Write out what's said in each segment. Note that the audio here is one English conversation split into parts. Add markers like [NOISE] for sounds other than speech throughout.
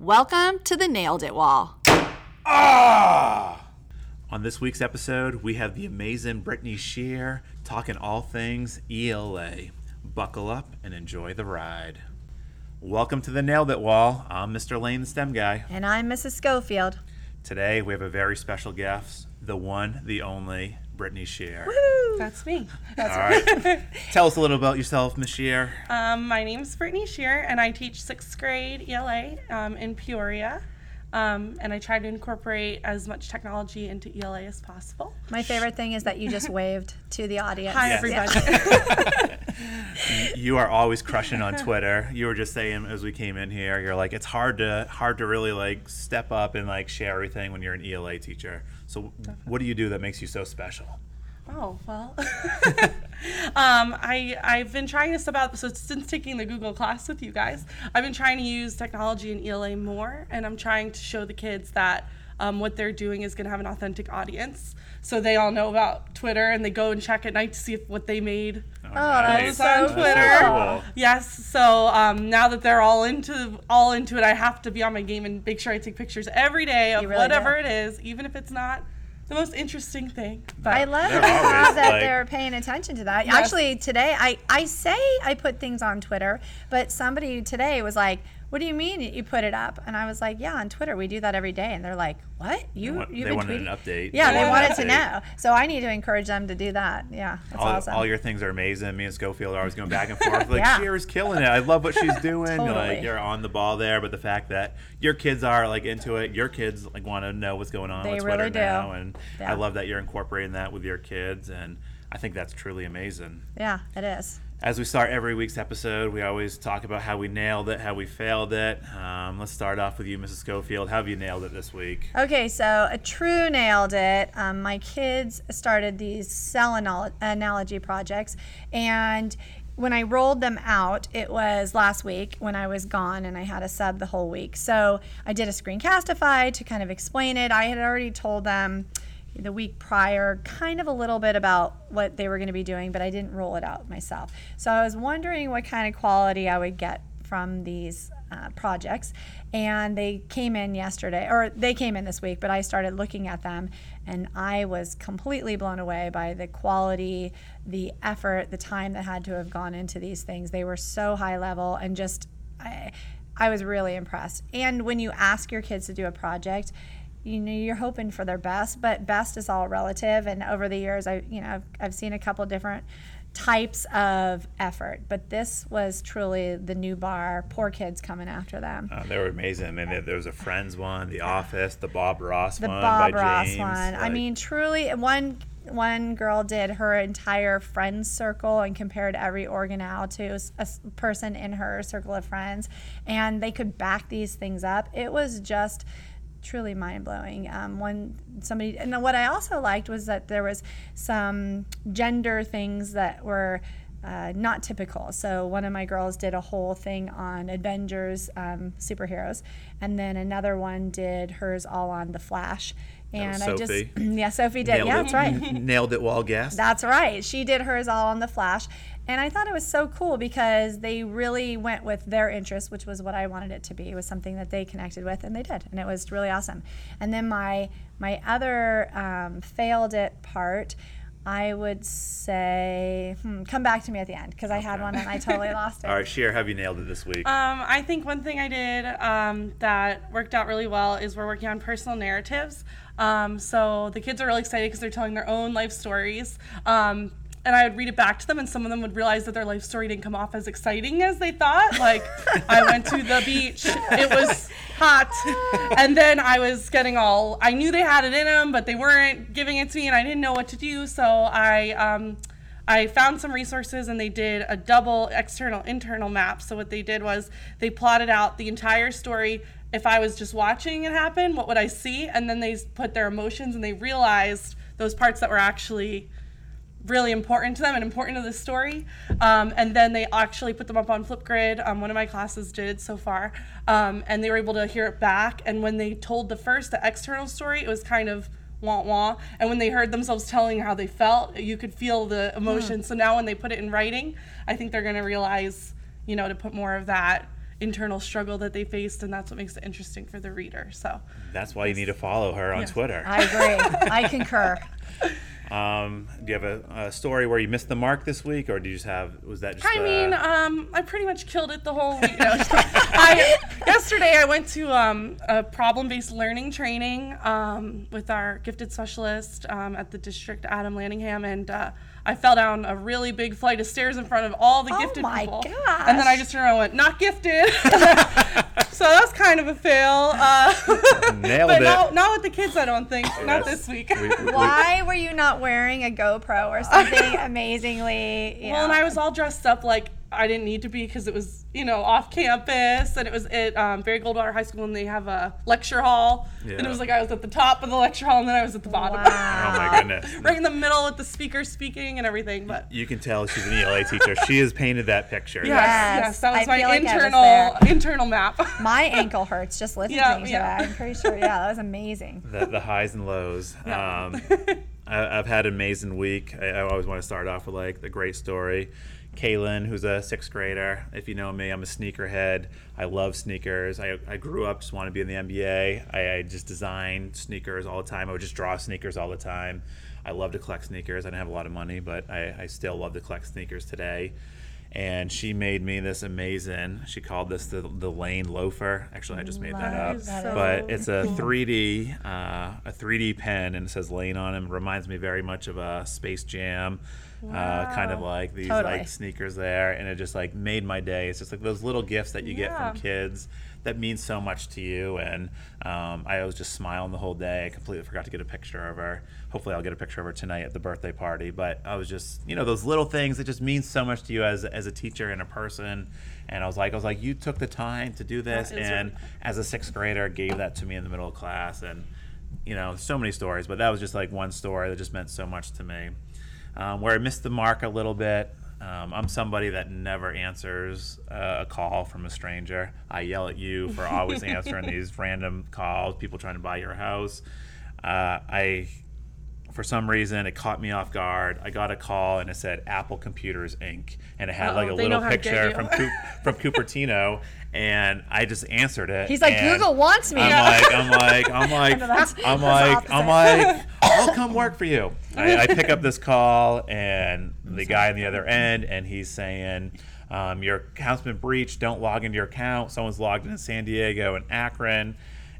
Welcome to the Nailed It Wall. Ah! On this week's episode, we have the amazing Brittany Scheer talking all things ELA. Buckle up and enjoy the ride. Welcome to the Nailed It Wall. I'm Mr. Lane, the STEM guy. And I'm Mrs. Scofield. Today, we have a very special guest, the one, the only, Brittany Scheer. That's me. All right. [LAUGHS] Tell us a little about yourself, Miss Scheer. Um, my name's Brittany Scheer, and I teach sixth grade ELA um, in Peoria. Um, and I try to incorporate as much technology into ELA as possible. My favorite thing is that you just waved to the audience. Hi, Yes. everybody. [LAUGHS] You are always crushing on Twitter. You were just saying as we came in here, you're like it's hard to hard to really like step up and like share everything when you're an ELA teacher. So what do you do that makes you so special? oh well. [LAUGHS] um, I I've been trying to step out. So since taking the Google class with you guys, I've been trying to use technology in ELA more, and I'm trying to show the kids that. Um, what they're doing is going to have an authentic audience, so they all know about Twitter and they go and check at night to see if what they made Oh, that's It's on so Twitter. cool. Yes. So um, now that they're all into all into it, I have to be on my game and make sure I take pictures every day of really whatever do. it is, even if it's not the most interesting thing. But I love They're that, always, that like- they're paying attention to that. Yes. Actually, today I, I say I put things on Twitter, but somebody today was like, "What do you mean you put it up?" And I was like, "Yeah, on Twitter we do that every day." And they're like, "What? You want- you've they been wanted tweeting?" an update. Yeah, They they wanted to know. So I need to encourage them to do that. Yeah, that's All, awesome. all your things are amazing. Me and Scofield are always going back and forth. [LAUGHS] Like Yeah. Scheer's killing it. I love what she's [LAUGHS] doing. Totally. Like you're on the ball there. But the fact that your kids are like into it, your kids like want to know what's going on They with Twitter really do. now, and Yeah. I love that you're incorporating that with your kids, and I think that's truly amazing. yeah, it is. As we start every week's episode, we always talk about how we nailed it, how we failed it. Um, let's start off with you, Mrs. Scofield. How have you nailed it this week? Okay, so a true nailed it. Um, my kids started these cell anal- analogy projects, and when I rolled them out, it was last week when I was gone and I had a sub the whole week. So I did a screencastify to kind of explain it. I had already told them the week prior kind of a little bit about what they were going to be doing, but I didn't roll it out myself. So I was wondering what kind of quality I would get from these uh, projects. And they came in yesterday, or they came in this week, but I started looking at them and I was completely blown away by the quality, the effort, the time that had to have gone into these things. They were so high level and just, I, I was really impressed. And when you ask your kids to do a project, you know you're hoping for their best but best is all relative and over the years i you know i've, I've seen a couple different types of effort but this was truly the new bar poor kids coming after them Uh, they were amazing. I mean, there, was a Friends one, The Office, the Bob Ross one, the one bob ross James. one i mean truly one one girl did her entire friends circle and compared every organelle to a person in her circle of friends and they could back these things up it was just truly mind blowing. Um, one somebody and what I also liked was that there was some gender things that were. Uh, not typical. So one of my girls did a whole thing on Avengers um, superheroes, and then another one did hers all on the Flash. And I Sophie. just [CLEARS THROAT] yeah, Sophie did. Nailed yeah, it. that's right. [LAUGHS] Nailed it while [LAUGHS] guest. That's right. She did hers all on the flash. And I thought it was so cool because they really went with their interest, which was what I wanted it to be. It was something that they connected with, and they did. And it was really awesome. And then my my other um, failed it part, I would say, hmm, come back to me at the end because I had one and I totally [LAUGHS] lost it. All right, Scheer, have you nailed it this week? Um, I think one thing I did um, that worked out really well is we're working on personal narratives. Um, so the kids are really excited because they're telling their own life stories. Um, and I would read it back to them, and some of them would realize that their life story didn't come off as exciting as they thought. Like, I went to the beach, it was hot, [LAUGHS] and then I was getting all, I knew they had it in them, but they weren't giving it to me, and I didn't know what to do. So I, um, I found some resources and they did a double external internal map. So what they did was they plotted out the entire story. If I was just watching it happen, what would I see? And then they put their emotions and they realized those parts that were actually really important to them and important to the story. Um, and then they actually put them up on Flipgrid. Um, one of my classes did so far. Um, and they were able to hear it back. And when they told the first, the external story, it was kind of wah wah. And when they heard themselves telling how they felt, you could feel the emotion. So now when they put it in writing, I think they're going to realize, you know, to put more of that internal struggle that they faced, and that's what makes it interesting for the reader. So That's why you need to follow her on Yeah. Twitter. I agree. I concur. [LAUGHS] Um, do you have a, a story where you missed the mark this week, or do you just have was that just? I uh, mean, um, I pretty much killed it the whole week. No, [LAUGHS] I, yesterday, I went to um, a problem-based learning training um, with our gifted specialist um, at the district, Adam Lanningham, and uh, I fell down a really big flight of stairs in front of all the Oh gifted my people. And then I just turned around and went, "Not gifted." [LAUGHS] so that's kind of a fail. Uh, [LAUGHS] nailed but it. not, not with the kids, I don't think. Not this week. We- we- Why were you not wearing a GoPro or something [LAUGHS] amazingly? You Well, and? I was all dressed up like I didn't need to be because it was, you know, off campus and it was at um, Barry Goldwater High School and they have a lecture hall. And it was like I was at the top of the lecture hall and then I was at the bottom. Wow. [LAUGHS] oh my goodness. [LAUGHS] right in the middle with the speaker speaking and everything. But You can tell she's an ELA teacher. She has painted that picture. yes, Yes, yes, that was I my feel like I was internal internal map. [LAUGHS] My ankle hurts just listening Yeah, to yeah. that. I'm pretty sure. Yeah, that was amazing. the, the highs and lows. Yeah. Um, I, I've had an amazing week. I, I always want to start off with like the great story. Kaylin, who's a sixth grader. If you know me, I'm a sneakerhead. I love sneakers. I, I grew up just want to be in the NBA. I, I just design sneakers all the time. I would just draw sneakers all the time. I love to collect sneakers. I didn't have a lot of money, but I, I still love to collect sneakers today. And she made me this amazing. She called this the, the Lane loafer. Actually, I just made that up. Is but it's a 3D uh, a 3D pen and it says Lane on it. It reminds me very much of a Space Jam. Uh, kind of like these Totally. like sneakers there, and it just like made my day. It's just like those little gifts that you get from kids that mean so much to you. And um, I was just smiling the whole day. I completely forgot to get a picture of her. Hopefully, I'll get a picture of her tonight at the birthday party. But I was just, you know, those little things that just mean so much to you as as a teacher and a person. And I was like, I was like, you took the time to do this, and really- as a sixth grader, gave that to me in the middle of class, and you know, so many stories. But that was just like one story that just meant so much to me. Um, where I missed the mark a little bit. Um, I'm somebody that never answers uh, a call from a stranger. I yell at you for always [LAUGHS] answering these random calls, people trying to buy your house. Uh, I, for some reason, it caught me off guard. I got a call and it said Apple Computers Inc. and it had like Uh-oh, a little know how to get picture from Coop, from [LAUGHS] Cupertino, and I just answered it. He's like, Google wants me. I'm like, I'm like, I'm [LAUGHS] like, that's- I'm that's like, I'm like, [LAUGHS] I'll come work for you. I, I pick up this call, and [LAUGHS] the guy on the other end, and he's saying, um, "Your account's been breached. Don't log into your account. Someone's logged in San Diego and Akron."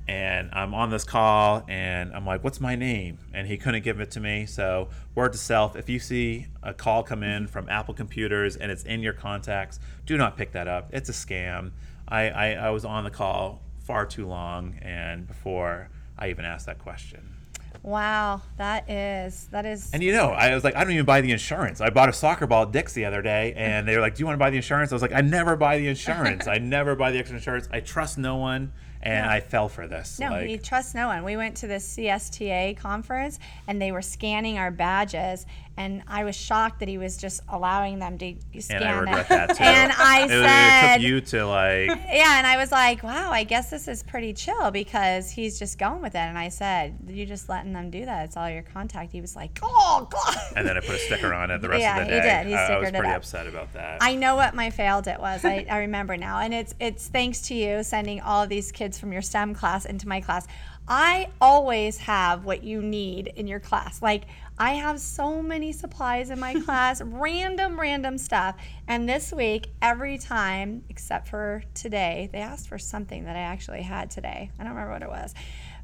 And I'm on this call, and I'm like, "What's my name?" And he couldn't give it to me. So, word to self: if you see a call come in from Apple Computers and it's in your contacts, do not pick that up. It's a scam. I, I, I was on the call far too long, and before I even asked that question. Wow, that is that is. And you know, I was like, I don't even buy the insurance. I bought a soccer ball at Dick's the other day, and they were like, Do you want to buy the insurance? I was like, I never buy the insurance. I [LAUGHS] never buy the extra insurance. I trust no one, and I fell for this. No, like, he trusts no one. We went to the CSTA conference and they were scanning our badges, and I was shocked that he was just allowing them to scan and I regret that too. And I it, said, it took you to like, yeah, and I was like, wow, I guess this is pretty chill because he's just going with it. And I said, you're just letting them do that? It's all your contact. He was like, oh god. and then I put a sticker on it the rest Yeah, of the day. Yeah, he did. He I, I was pretty up. upset about that. I know what my failed it was. I, I remember now. And it's it's thanks to you sending all of these kids from your STEM class into my class. I always have what you need in your class. Like I have so many supplies in my [LAUGHS] class, random, random stuff. And this week, every time, except for today, they asked for something that I actually had today. I don't remember what it was.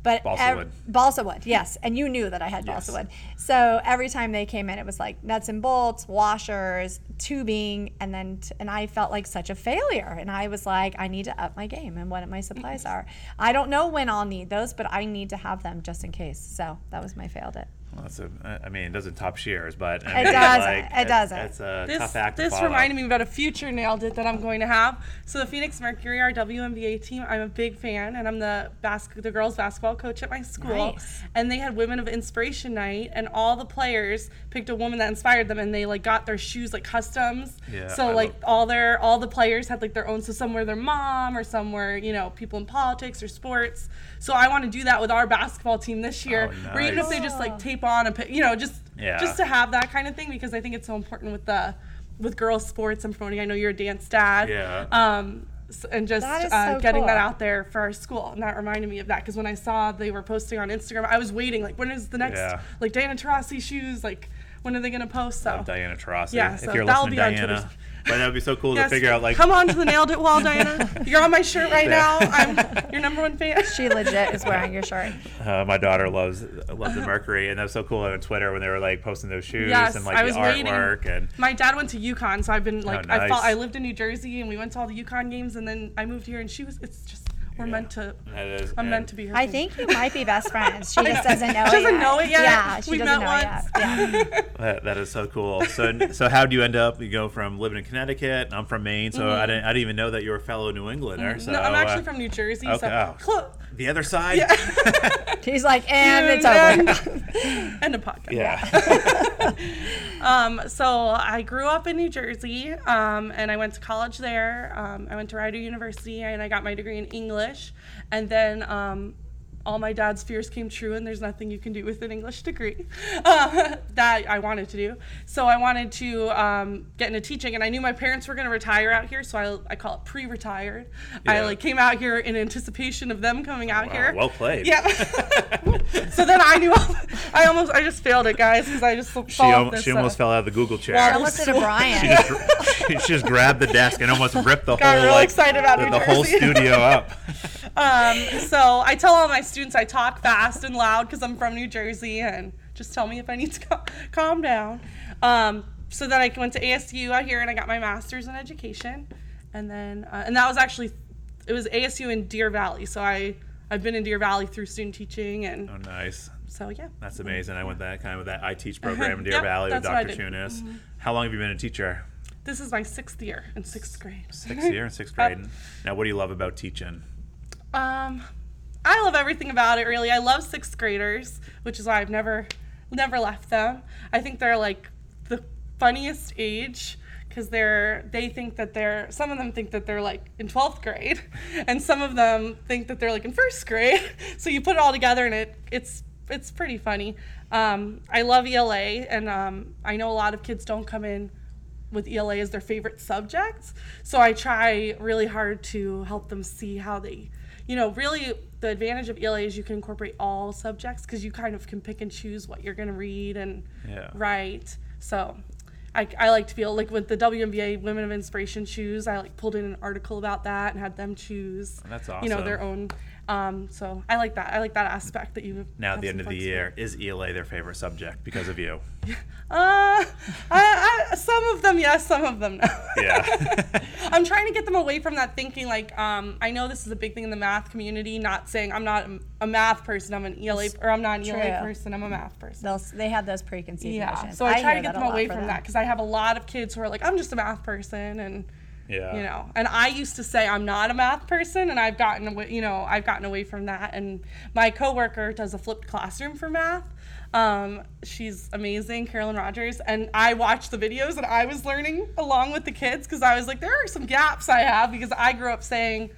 But Balsa ev- wood. balsa wood, yes. And you knew that I had Yes. balsa wood. So every time they came in, it was like nuts and bolts, washers, tubing, and then t- and I felt like such a failure. And I was like, I need to up my game and what my supplies are. I don't know when I'll need those, but I need to have them just in case. So that was my failed it. Well, that's a, I mean, it doesn't top Scheer's, but I It mean, doesn't. like, It doesn't. It's a This, tough act to this follow. reminded me about a future nailed it that I'm going to have. So the Phoenix Mercury, our WNBA team, I'm a big fan, and I'm the bas- the girls basketball coach at my school. Nice. And they had Women of Inspiration night, and all the players picked a woman that inspired them, and they like got their shoes like customs. Yeah, so I like love- all their all the players had like their own. So some were their mom, or some were you know people in politics or sports. So I want to do that with our basketball team this year, Oh, nice. where even if they just like tape on a pi- you know just Yeah. just to have that kind of thing because I think it's so important with the with girls sports and promoting. I know you're a dance dad. Yeah. Um. and just That is uh, so getting that out there for our school. And that reminded me of that because when I saw they were posting on Instagram, I was waiting like, when is the next Yeah. like Diana Taurasi shoes? Like, when are they gonna post? So Love Diana Taurasi. Yeah, if so you're that'll listening, be on Twitter. But that would be so cool Yes, to figure out like come on to the nailed it wall, [LAUGHS] Diana. You're on my shirt right Yeah. now. I'm your number one fan. She legit is wearing your shirt. [LAUGHS] uh, my daughter loves loves the Mercury, and that was so cool on Twitter when they were like posting those shoes Yes, and like I the was waiting. artwork and My dad went to UConn, so I've been like, I nice. felt I lived in New Jersey, and we went to all the UConn games, and then I moved here, and she was. It's just we're meant to. that is. I'm and- meant to be her. I fan. think you might be best friends. She [LAUGHS] just doesn't know She it doesn't yet. know it yet. Yeah, she We doesn't met know it once. yet. Yeah. [LAUGHS] That, that is so cool. So [LAUGHS] so how do you end up? You go from living in Connecticut. I'm from Maine, so I didn't I didn't even know that you were a fellow New Englander. So Mm-hmm. no, I'm actually uh, from New Jersey, okay. so Oh. the other side. He's like, and it's And- over. End of podcast. Yeah. Um, so I grew up in New Jersey, um, and I went to college there. Um, I went to Rider University, and I got my degree in English. And then um, all my dad's fears came true, and there's nothing you can do with an English degree [LAUGHS] uh, that I wanted to do. So I wanted to um, get into teaching, and I knew my parents were going to retire out here, so I, I call it pre-retired. I like came out here in anticipation of them coming out Wow, here. well played. Yeah. [LAUGHS] so then I knew I almost I just failed it, guys, because I just She, saw al- this, she uh, almost fell out of the Google chair. Well, I almost did a she Brian. just [LAUGHS] she just grabbed the desk and almost ripped the Got whole real like excited about the, the whole studio up. Um, so I tell all my students I talk fast and loud because I'm from New Jersey, and just tell me if I need to cal- calm down. Um, so then I went to ASU out here and I got my master's in education, and then uh, and that was actually it was ASU in Deer Valley. So I I've been in Deer Valley through student teaching, and Oh, nice. so yeah. That's amazing. I went that kind of with that I teach program in Deer Yep, Valley with that's what I Dr. did. Mm-hmm. Tunis. How long have you been a teacher? This is my sixth year in sixth grade. Sixth year in sixth [LAUGHS] grade. Now, what do you love about teaching? Um, I love everything about it. Really, I love sixth graders, which is why I've never, never left them. I think they're like the funniest age because they're they think that they're some of them think that they're like in 12th grade [LAUGHS] and some of them think that they're like in first grade [LAUGHS] so you put it all together and it it's it's pretty funny um, i love ela and um, i know a lot of kids don't come in with ELA as their favorite subject. So I try really hard to help them see how they, you know, really the advantage of ELA is you can incorporate all subjects because you kind of can pick and choose what you're going to read and Yeah. write. So I, I like to feel like with the WNBA Women of Inspiration choose, I like pulled in an article about that and had them choose, That's you know, their own. Um, so I like that. I like that aspect that you. Now, at the end of the flexibility. year, is ELA their favorite subject because of you? [LAUGHS] Uh, I, I, some of them yes, some of them no. Yeah. [LAUGHS] I'm trying to get them away from that thinking. Like, um, I know this is a big thing in the math community. Not saying I'm not a- a math person. I'm an ELA, or I'm not an ELA True. person. I'm a math person. They'll, they have those preconceived Yeah. notions. So I, try to get them away from that because I have a lot of kids who are like, I'm just a math person, and Yeah. you know, and I used to say I'm not a math person, and I've gotten away. You know, I've gotten away from that. And my coworker does a flipped classroom for math. Um, she's amazing, Carolyn Rogers, and I watched the videos and I was learning along with the kids because I was like, there are some gaps I have because I grew up saying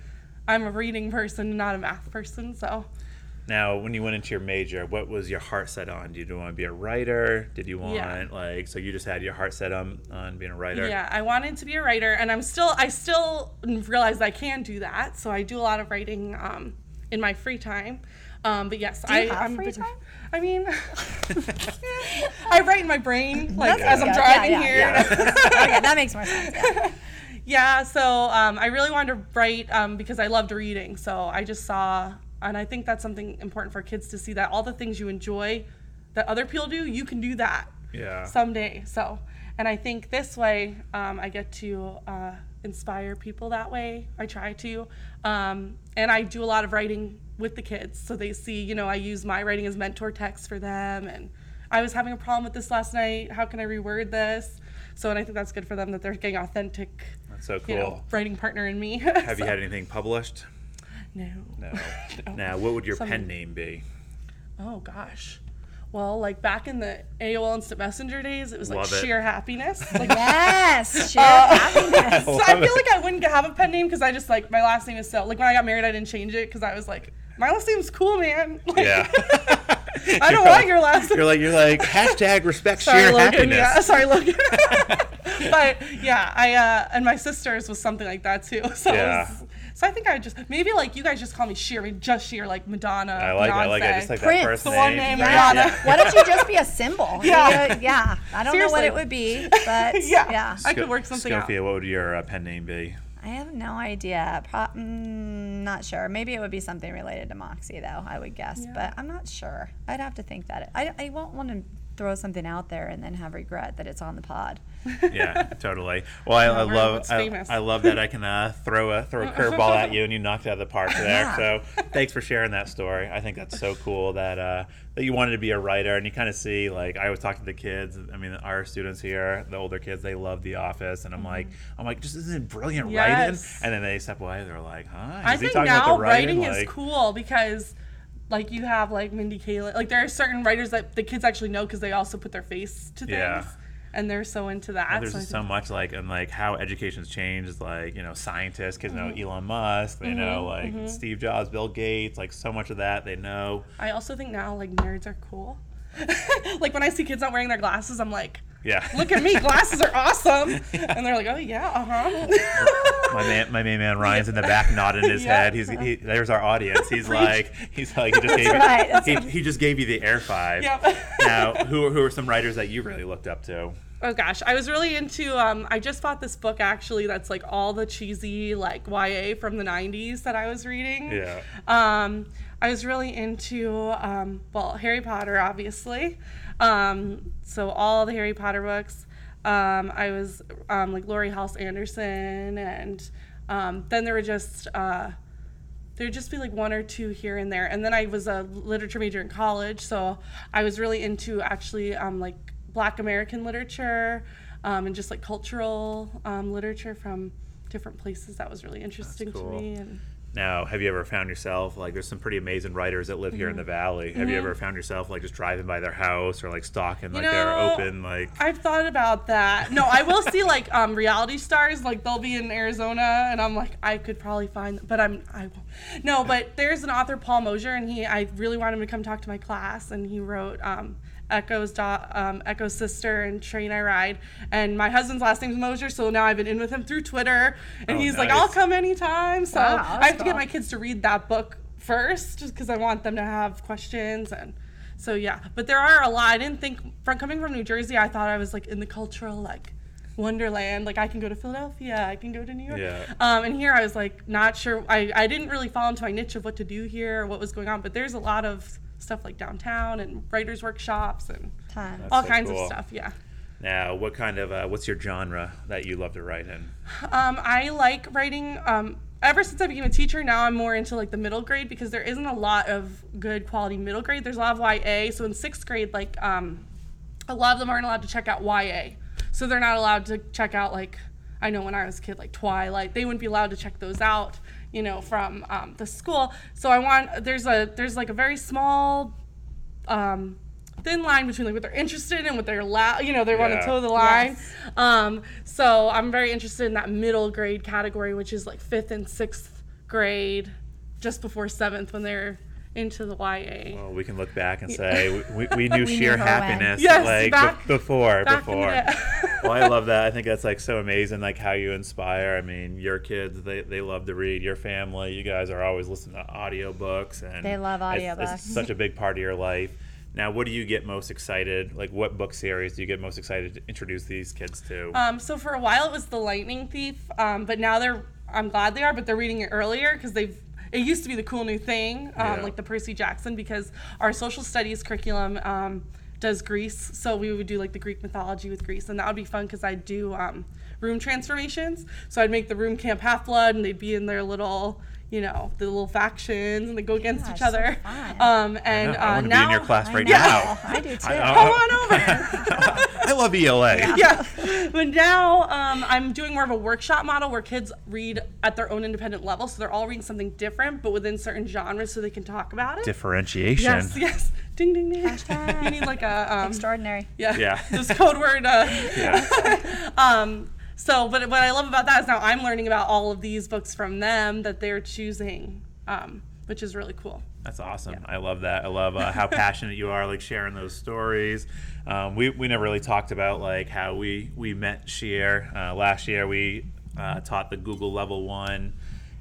I'm a reading person, not a math person. So Now, when you went into your major, what was your heart set on? Did you want to be a writer? Did you want Yeah. like so you just had your heart set on on being a writer? Yeah, I wanted to be a writer, and I'm still I still realize I can do that. So I do a lot of writing um, in my free time. Um, but yes, you I have I'm free big- time? I mean, [LAUGHS] I write in my brain [LAUGHS] like That's as I'm good. driving yeah, here. Yeah, yeah. [LAUGHS] okay, that makes more sense. Yeah. Yeah, so um, I really wanted to write um, because I loved reading. So I just saw, and I think that's something important for kids to see that all the things you enjoy that other people do, you can do that Yeah. someday. So, and I think this way, um, I get to uh, inspire people that way. I try to. Um, and I do a lot of writing with the kids. So they see, you know, I use my writing as mentor text for them. And I was having a problem with this last night. How can I reword this? So, and I think that's good for them that they're getting authentic, That's so you know, cool. writing partner in me. [LAUGHS] Have you had anything published? No. No. No. [LAUGHS] Now, what would your Some- pen name be? Oh gosh. Well, like back in the AOL Instant Messenger days, it was like it. sheer happiness. Like, [LAUGHS] Yes, [LAUGHS] share Uh, happiness. so I feel like I wouldn't have a pen name because I just like my last name is so. Like when I got married, I didn't change it because I was like, my last name's cool, man. Like, Yeah. I don't You're want like- your last name. You're like you're like hashtag respect Sorry, sheer Logan. happiness. Yeah, sorry, Logan. but yeah, I uh, and my sister's was something like that too. So Yeah. it was, So I think I just maybe like you guys just call me Scheer, I mean, just Scheer, like Madonna. I like I like I just like Prince. that first The name. one name, Right? Rihanna. Why don't you just be a symbol? [LAUGHS] Yeah. You- yeah. I don't know what it would be, but [LAUGHS] Yeah. yeah. I could work something out. Scofield, what would your uh, pen name be? I have no idea. Pro- mm, not sure. Maybe it would be something related to Moxie, though. I would guess, but I'm not sure. I'd have to think that. I, I won't want to throw something out there and then have regret that it's on the pod. Yeah, [LAUGHS] totally. Well, I, I love I. I love that I can uh, throw a throw a [LAUGHS] curveball at you and you knocked it out of the park there. Yeah. So thanks for sharing that story. I think that's so cool that uh, that you wanted to be a writer and you kind of see like I was talking to the kids. I mean, our students here, the older kids, they love The Office, and I'm like, I'm like, just isn't it brilliant writing? Mm-hmm. And then they step away. They're like, huh? I Is he think talking about now the writing, Like, is cool because like you have like Mindy Kaling. Like there are certain writers that the kids actually know because they also put their face to things. Yeah. And they're so into that. There's so I just think- so much like and like how education's changed. Like you know, scientists kids Mm-hmm. know Elon Musk. They know like Steve Jobs, Bill Gates. Like so much of that they know. I also think now like nerds are cool. [LAUGHS] like when I see kids not wearing their glasses, I'm like, Yeah. look at me, glasses are awesome. [LAUGHS] And they're like, oh yeah, uh huh. my man, my main man Ryan's in the back nodding his Yeah. head. He's he, there's our audience. He's like he's like he just gave right, you, he, he just gave you the air five. Yep. Now, who who are some writers that you really looked up to? Oh gosh, I was really into. Um, I just bought this book actually. That's like all the cheesy like YA from the '90s that I was reading. Yeah. Um, I was really into um, well Harry Potter, obviously. Um, so all the Harry Potter books. Um, I was um, like Laurie Halse Anderson, and um, then there were just. Uh, there'd just be like one or two here and there. And then I was a literature major in college, so I was really into actually um, like Black American literature um, and just like cultural um, literature from different places. That was really interesting cool. to me. And Now, have you ever found yourself like there's some pretty amazing writers that live here Mm-hmm. in the valley? Have you ever found yourself like just driving by their house or like stalking like You their open like I've thought about that. No, I will see like um, reality stars, like they'll be in Arizona, and I'm like, I could probably find, them, but I'm, I won't. No, but there's an author, Paul Mosier, and he, I really wanted him to come talk to my class, and he wrote um, Echo's, do- um, Echo's sister and Train I Ride, and my husband's last name's Mosier, so now I've been in with him through Twitter, and Oh, he's like. I'll come anytime. So Wow, I that's have to get my kids to read that book first, just because I want them to have questions and. So yeah, but there are a lot. I didn't think from coming from New Jersey, I thought I was like in the cultural like wonderland. Like I can go to Philadelphia, I can go to New York. Yeah. Um, and here I was like not sure. I I didn't really fall into my niche of what to do here or what was going on. But there's a lot of stuff like downtown and writers workshops and That's all so kinds cool. of stuff. Yeah. now what kind of uh, what's your genre that you love to write in? Um, I like writing. Um, ever since I became a teacher, now I'm more into like the middle grade because there isn't a lot of good quality middle grade. There's a lot of YA. So in sixth grade, like um, a lot of them aren't allowed to check out YA. So they're not allowed to check out like I know when I was a kid, like Twilight. They wouldn't be allowed to check those out, you know, from um, the school. So I want there's a there's like a very small um, thin line between like what they're interested in, and what they're allowed, you know, they want to toe the line. Yes. Um, so I'm very interested in that middle grade category, which is like fifth and sixth grade, just before seventh when they're into the YA. Well, we can look back and say we, we, we [LAUGHS] knew We sheer knew happiness Yes, like back- be- before back before. [LAUGHS] well, I love that. I think that's like so amazing, like how you inspire. I mean, your kids they, they love to read. Your family, you guys are always listening to audiobooks, and They love it's- audiobooks. It's, such a big part of your life. Now, what do you get most excited? Like, what book series do you get most excited to introduce these kids to? Um, so for a while it was The Lightning Thief, um, but now they're I'm glad they are, but they're reading it earlier because they've. It used to be the cool new thing, um, Yeah. like the Percy Jackson, because our social studies curriculum um, does Greece, so we would do like the Greek mythology with Greece, and that would be fun because I'd do um, room transformations. So I'd make the room camp Half Blood, and they'd be in their little, you know, the little factions, and they go against Gosh, each other. fun. [LAUGHS] Um, I, and know, I uh, want to now be in your class I right know. now. [LAUGHS] I do [LAUGHS] too. I- Come on over. I love ELA. yeah. But now um, I'm doing more of a workshop model where kids read at their own independent level. So they're all reading something different, but within certain genres so they can talk about it. Differentiation. Yes, yes. Ding, ding, ding. Hashtag. You need like a. Um, Extraordinary. yeah. Yeah. This code word. Uh, Yeah. um, so, but what I love about that is now I'm learning about all of these books from them that they're choosing, um, which is really cool. That's awesome. I love that. I love uh, how [LAUGHS] passionate you are, like sharing those stories. Um, we, we never really talked about like how we we met Scheer. Uh, last year we uh, taught the Google Level One,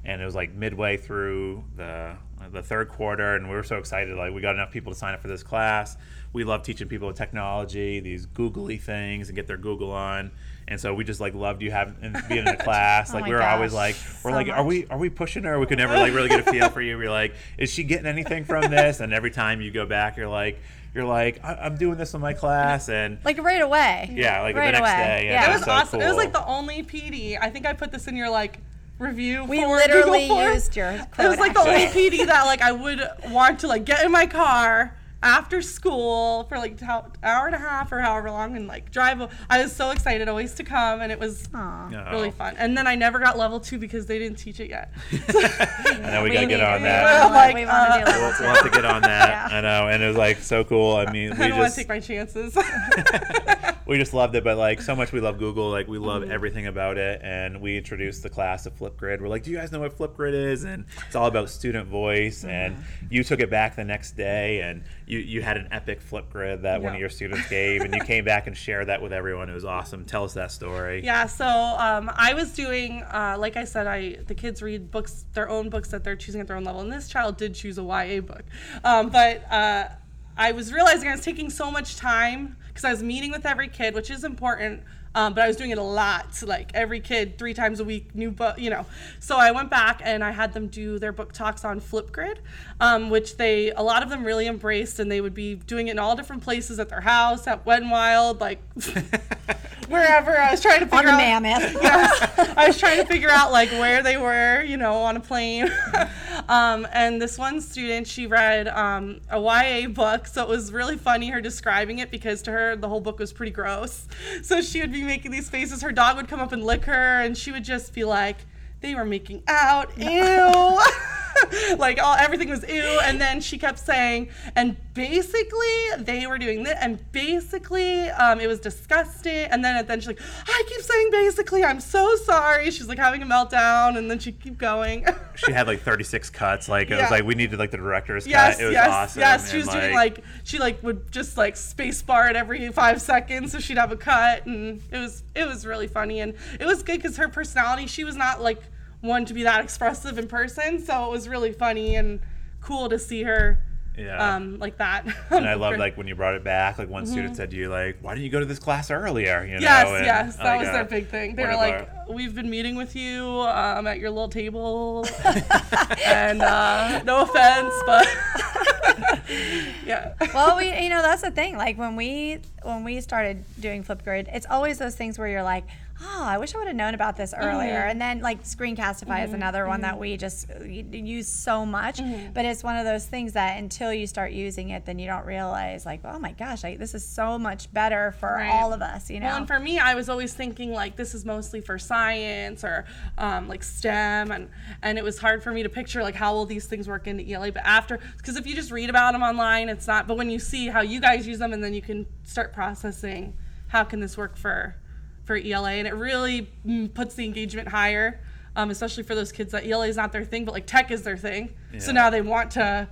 and it was like midway through the the third quarter, and we were so excited. Like we got enough people to sign up for this class. We love teaching people technology, these googly things, and get their Google on. And so we just like loved you having being in a [LAUGHS] class. Oh like my we were always like, we're so like, are we are we pushing her? We could never like really get a feel for you. We're like, is she getting anything from [LAUGHS] this? And every time you go back, you're like, you're like, I- I'm doing this in my class, and Like right away. yeah, like right the next away. day. Yeah. It that was so awesome. It was like the only PD. I think I put this in your like review. We for literally Google Forms. used your It was like the only. PD that like I [LAUGHS] would want to like get in my car after school for like an hour and a half or however long and like drive. I was so excited always to come and it was Aw. Oh. really fun. And then I never got level two because they didn't teach it yet. [LAUGHS] I know we, We gotta get on that. Like, we want to uh, We'll, we'll have to get on that. [LAUGHS] Yeah. I know, and it was like so cool. I mean, we I don't want to take my chances. [LAUGHS] we just loved it, but like so much we love Google. Like we love everything about it, and we introduced the class of Flipgrid. We're like, do you guys know what Flipgrid is? And it's all about student voice. And Mm-hmm. you took it back the next day, and you you had an epic Flipgrid that one of your students gave, and you came back and shared that with everyone. It was awesome. Tell us that story. Yeah, so um, I was doing, uh, like I said, I the kids read books, their own books that they're choosing at their own level, and this child did choose a YA book, um, but uh, I was realizing I was taking so much time because I was meeting with every kid, which is important. Um, but I was doing it a lot, like every kid three times a week, new book, you know. So I went back and I had them do their book talks on Flipgrid, um, which they a lot of them really embraced, and they would be doing it in all different places at their house, at Wet n Wild, like [LAUGHS] wherever. I was trying to On figure the out mammoth. [LAUGHS] yes. I was trying to figure out like where they were, you know, on a plane. [LAUGHS] um, and this one student, she read um, a YA book, so it was really funny her describing it because to her the whole book was pretty gross. So she would be making these faces. Her dog would come up and lick her, and she would just be like, "They were making out, ew." [LAUGHS] like all everything was ew and then she kept saying and basically they were doing this and basically um, it was disgusting and then then she's like i keep saying basically i'm so sorry she's like having a meltdown and then she'd keep going [LAUGHS] She had like 36 cuts. Like it was like we needed like the director's yes cut. It was yes awesome. yes she and, was doing like she like would just like space bar it every five seconds so she'd have a cut and it was it was really funny and it was good because her personality she was not like one to be that expressive in person so it was really funny and cool to see her Yeah. um like that [LAUGHS] and I love like when you brought it back. Like one student said to you, like, "Why didn't you go to this class earlier?" You know. Yes, and, yes, that like, was uh, their big thing. They one were like, our- "We've been meeting with you um, at your little table, [LAUGHS] and uh, no offense, but [LAUGHS] yeah, well, we you know that's the thing. Like when we when we started doing Flipgrid, it's always those things where you're like, oh, I wish I would have known about this mm-hmm. earlier. And then like Screencastify is mm-hmm. another one that mm-hmm. we just use so much. But it's one of those things that until you start using it, then you don't realize like, oh my gosh, I, this is so much better for Right. all of us. You know. Well, and for me, I was always thinking like this is mostly for science or um, like STEM, and and it was hard for me to picture like how will these things work into ELA. But after, because if you just read about them online, it's not. But when you see how you guys use them, and then you can start processing how can this work for for ELA, and it really mm, puts the engagement higher. Um, especially for those kids that ELA is not their thing, but like tech is their thing. So now they want to,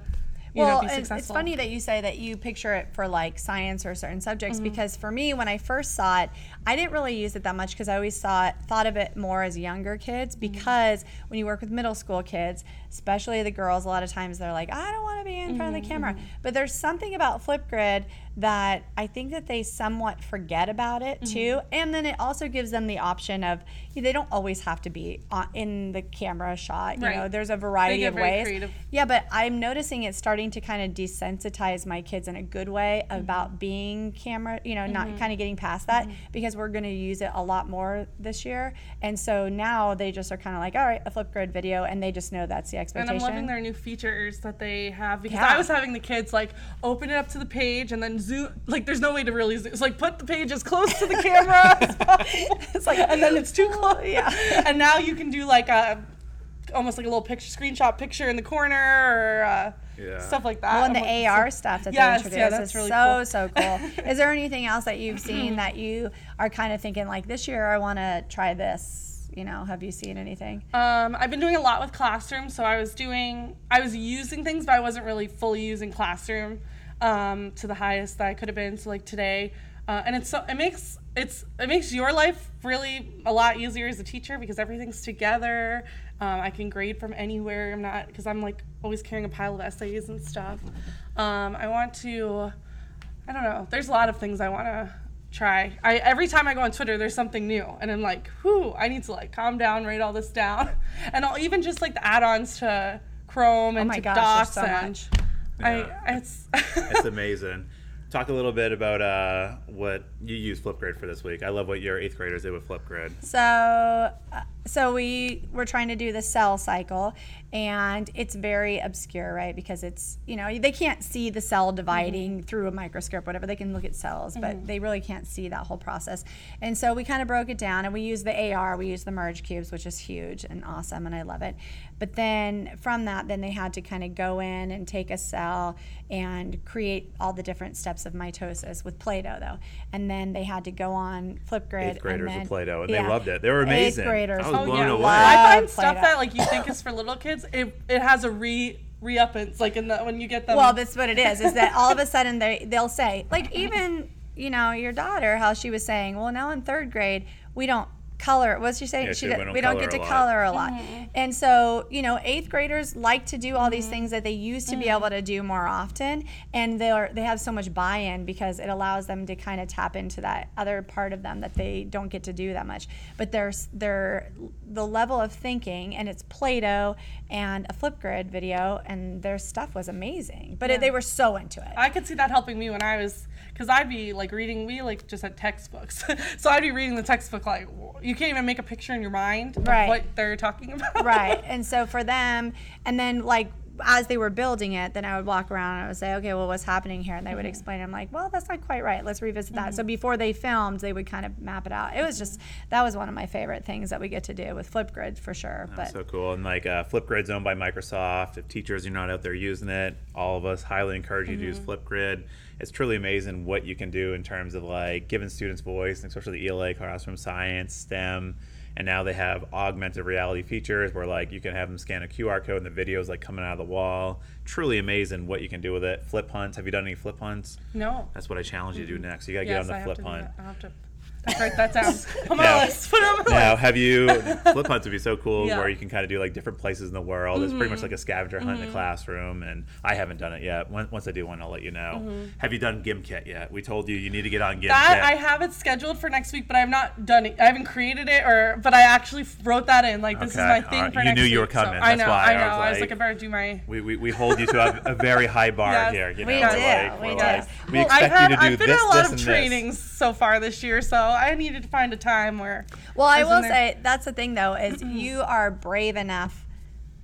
you well, know, be successful. it's funny that you say that you picture it for like science or certain subjects Mm-hmm. because for me, when I first saw it, I didn't really use it that much because I always saw it, thought of it more as younger kids. Mm-hmm. Because when you work with middle school kids, especially the girls, a lot of times they're like, I don't want to be in front of Mm-hmm, the camera. But there's something about Flipgrid that I think that they somewhat forget about it Mm-hmm. too. And then it also gives them the option of they don't always have to be in the camera shot. You Right. know, there's a variety of ways. creative. Yeah, but I'm noticing it's starting to kind of desensitize my kids in a good way mm-hmm. about being camera, you know, not mm-hmm. kind of getting past that mm-hmm. because we're going to use it a lot more this year. And so now they just are kind of like, all right, a flip grid video, and they just know that's the expectation. And. I'm loving their new features that they have because Yeah. I was having the kids like open it up to the page and then zoom. Like there's no way to really zoom. It's like put the page as close to the camera. [LAUGHS] It's like and then it's too close. Yeah. [LAUGHS] And now you can do like a almost like a little picture screenshot picture in the corner or uh, Yeah. stuff like that. well, and I'm the like, AR so- stuff that Yes, they yeah, introduced that's is really so cool. so cool. [LAUGHS] is there anything else that you've seen that you are kind of thinking like this year I want to try this? You know, have you seen anything? Um, I've been doing a lot with Classroom, so I was doing, I was using things, but I wasn't really fully using Classroom um, to the highest that I could have been. So like today, uh, and it's so it makes it's it makes your life really a lot easier as a teacher because everything's together Um, I can grade from anywhere. I'm not because I'm like always carrying a pile of essays and stuff. Um, I want to. I don't know. There's a lot of things I want to try. I every time I go on Twitter, there's something new, and I'm like, whew, I need to like calm down, write all this down, [LAUGHS] and I'll even just like the add-ons to Chrome and Oh my to gosh, Docs so and much. Yeah. I it's It's amazing. Talk a little bit about uh, what you use Flipgrid for this week. I love what your eighth graders did with Flipgrid. So, uh, so we were trying to do the cell cycle, and it's very obscure, right? Because it's you know they can't see the cell dividing through a microscope, whatever. They can look at cells, but they really can't see that whole process. And so we kind of broke it down, and we use the AR, we use the merge cubes, which is huge and awesome, and I love it. But then from that, then they had to kind of go in and take a cell and create all the different steps of mitosis with Play-Doh, though. And then they had to go on Flipgrid. Eighth graders and then, with Play-Doh, and yeah. they loved it. They were amazing. Eighth graders. I was oh blown yeah. away. I find stuff Play-Doh. that like you [LAUGHS] think is for little kids, it it has a re re-uppance like in the when you get them. Well, that's what it is. Is that all of a sudden they they'll say like even you know your daughter how she was saying well now in third grade we don't color what's she saying Yeah, she she- we don't we don't get to lot. color a lot. Mm-hmm. And so you know eighth graders like to do all these mm-hmm. things that they used to be mm-hmm. able to do more often and they're they have so much buy-in because it allows them to kind of tap into that other part of them that they don't get to do that much. But there's their the level of thinking and it's play-doh and a flipgrid video and their stuff was amazing. But it, they were so into it. I could see that helping me when I was, because I'd be like reading, we like just had textbooks. [LAUGHS] so I'd be reading the textbook like, you can't even make a picture in your mind of Right. what they're talking [LAUGHS] about. right and so for them and then like as they were building it then i would walk around and i would say okay well what's happening here and they would mm-hmm. explain i'm like well that's not quite right let's revisit that so mm-hmm. before they filmed they would kind of map it out it was just that was one of my favorite things that we get to do with flipgrid for sure oh, but So cool. And like uh, Flipgrid's owned by Microsoft. If teachers are not out there using it, all of us highly encourage you to use mm-hmm. Flipgrid. It's truly amazing what you can do in terms of like giving students voice, and especially the ELA classroom science, STEM. And now they have augmented reality features where like you can have them scan a QR code and the videos like coming out of the wall. Truly amazing what you can do with it. Flip hunts. Have you done any flip hunts? No. That's what I challenge you to do next. You gotta Yes, get on the have flip hunt. I'll have to write that down. [LAUGHS] On my Now- list. Put it on my Now, list. have you [LAUGHS] flip hunts would be so cool Yeah. where you can kind of do like different places in the world. It's pretty much Mm-hmm. like a scavenger hunt in the classroom, and I haven't done it yet. Once once I do one, I'll let you know. Have you done GimKit yet? We told you you need to get on GimKit. Mm-hmm. That I have it scheduled for next week, but I have not done it. I haven't created it, or but I actually wrote that in. Like this is my thing alright. for You next knew week. you were so- coming, I know. why I I know. was I was like- like, I better do my. we, we, we hold you to a, a very high bar Yes. here. You know, We do, like, we we're do. we expect I've had, you to do I've been this, in a lot of trainings so far this year, so I needed to find a time where. Well, I was will there. say that's the thing though is you are brave enough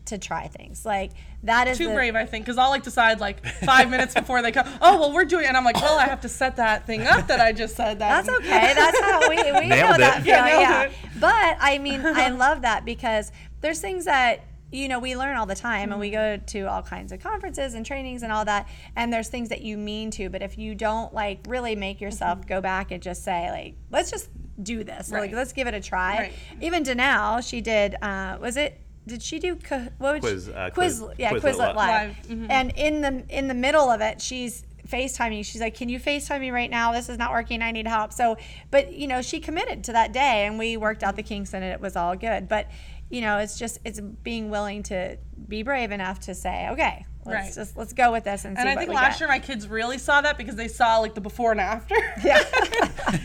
to try things. Like that is Too the, brave, I think, because I'll like decide like five minutes before they come. Oh well, we're doing, it. and I'm like, well, I have to set that thing up that I just said that. That's okay. That's how we, we know it. that Yeah, feeling. nailed Yeah. it. But I mean, I [LAUGHS] love that because there's things that you know we learn all the time, and we go to all kinds of conferences and trainings and all that. And there's things that you mean to, but if you don't like really make yourself go back and just say like, let's just do this, like Right. let's give it a try. Right. Even Danelle, she did. Uh, was it? Did she do co- what would Quiz, she, uh, quiz, Quiz- yeah Quizlet Quizlet Live. live, Live, mhm. and in the in the middle of it she's FaceTiming. She's like, "Can you FaceTime me right now? This is not working. I need help." So, but you know, she committed to that day, and we worked out the kinks, and it was all good. But you know, it's just it's being willing to be brave enough to say, "Okay, let's Right. just let's go with this and see And I think last get. year my kids really saw that because they saw like the before and after. [LAUGHS] Yeah.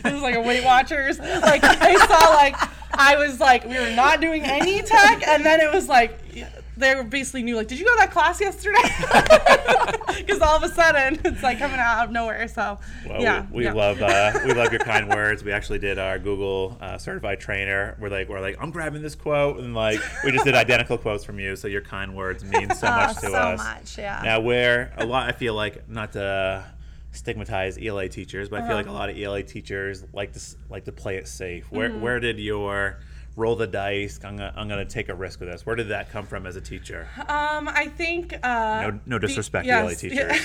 it was like a Weight Watchers. Like they saw like I was like we were not doing any tech, and then it was like they were basically knew like, did you go to that class yesterday? [LAUGHS] [LAUGHS] Because all of a sudden it's like coming out of nowhere. So Well, yeah, we, we yeah. love uh, we love your [LAUGHS] kind words. We actually did our Google uh, certified trainer. We're like we're like I'm grabbing this quote and like we just did identical quotes from you. So your kind words mean so Oh, much to so us. So much, yeah. Now where a lot I feel like not to stigmatize ELA teachers, but I Uh-huh. feel like a lot of ELA teachers like to like to play it safe. Where Mm-hmm. where did your roll the dice? I'm gonna, I'm gonna take a risk with this. Where did that come from as a teacher? Um, I think. Uh, No, no the- disrespect, yes, ELA [LAUGHS] teachers.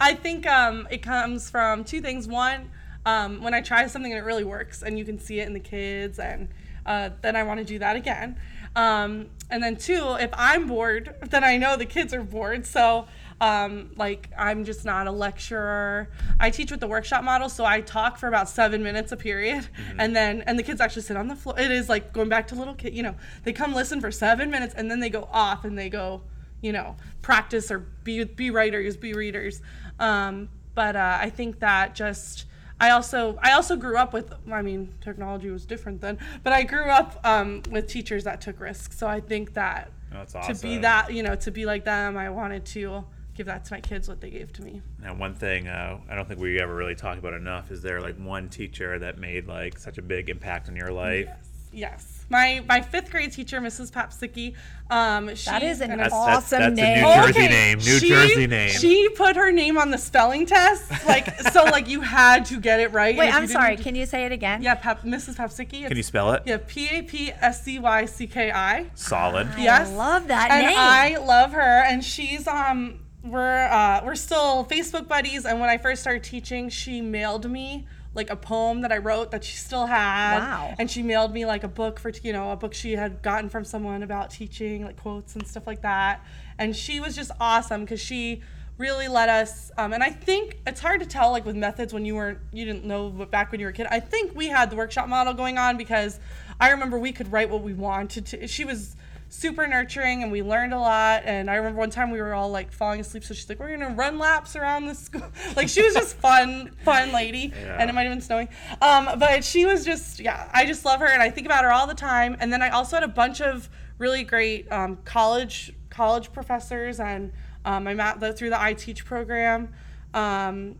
I think um, it comes from two things. One, um, when I try something and it really works, and you can see it in the kids, and uh, then I want to do that again. Um, and then two, if I'm bored, then I know the kids are bored. So Um, like I'm just not a lecturer. I teach with the workshop model, so I talk for about seven minutes a period, and then and the kids actually sit on the floor. It is like going back to little kid. You know, they come listen for seven minutes, and then they go off and they go, you know, practice or be be writers, be readers. Um, but uh, I think that just I also I also grew up with I mean technology was different then, but I grew up um, with teachers that took risks. So I think that That's to be that you know to be like them, I wanted to give that to my kids what they gave to me. Now, one thing uh, I don't think we ever really talk about enough is there like one teacher that made like such a big impact on your life? Yes. My my fifth grade teacher, Mrs. Papsicki, um, she, That is an That's- that's- awesome that's a name. New Jersey name, New She- Jersey name. She put her name on the spelling test, like so, like you had to get it right. Wait, I'm sorry. Can you say it again? Yeah, Pap, Mrs. Papsicki. Can you spell it? Yeah, P A P S C Y C K I. Solid. Yes. I love that and name. I love her, and she's um we're uh we're still Facebook buddies. And when I first started teaching, she mailed me like a poem that I wrote that she still had. Wow. And she mailed me like a book for you know a book she had gotten from someone about teaching, like quotes and stuff like that. And she was just awesome because she really let us um, and i think it's hard to tell like with methods when you weren't you didn't know but back when you were a kid i think we had the workshop model going on because i remember we could write what we wanted to she was super nurturing and we learned a lot and i remember one time we were all like falling asleep so she's like we're gonna run laps around the school [LAUGHS] like she was just fun fun lady yeah. and it might have been snowing um, but she was just yeah i just love her and i think about her all the time and then i also had a bunch of really great um, college college professors and um, i'm at the through the i teach program um,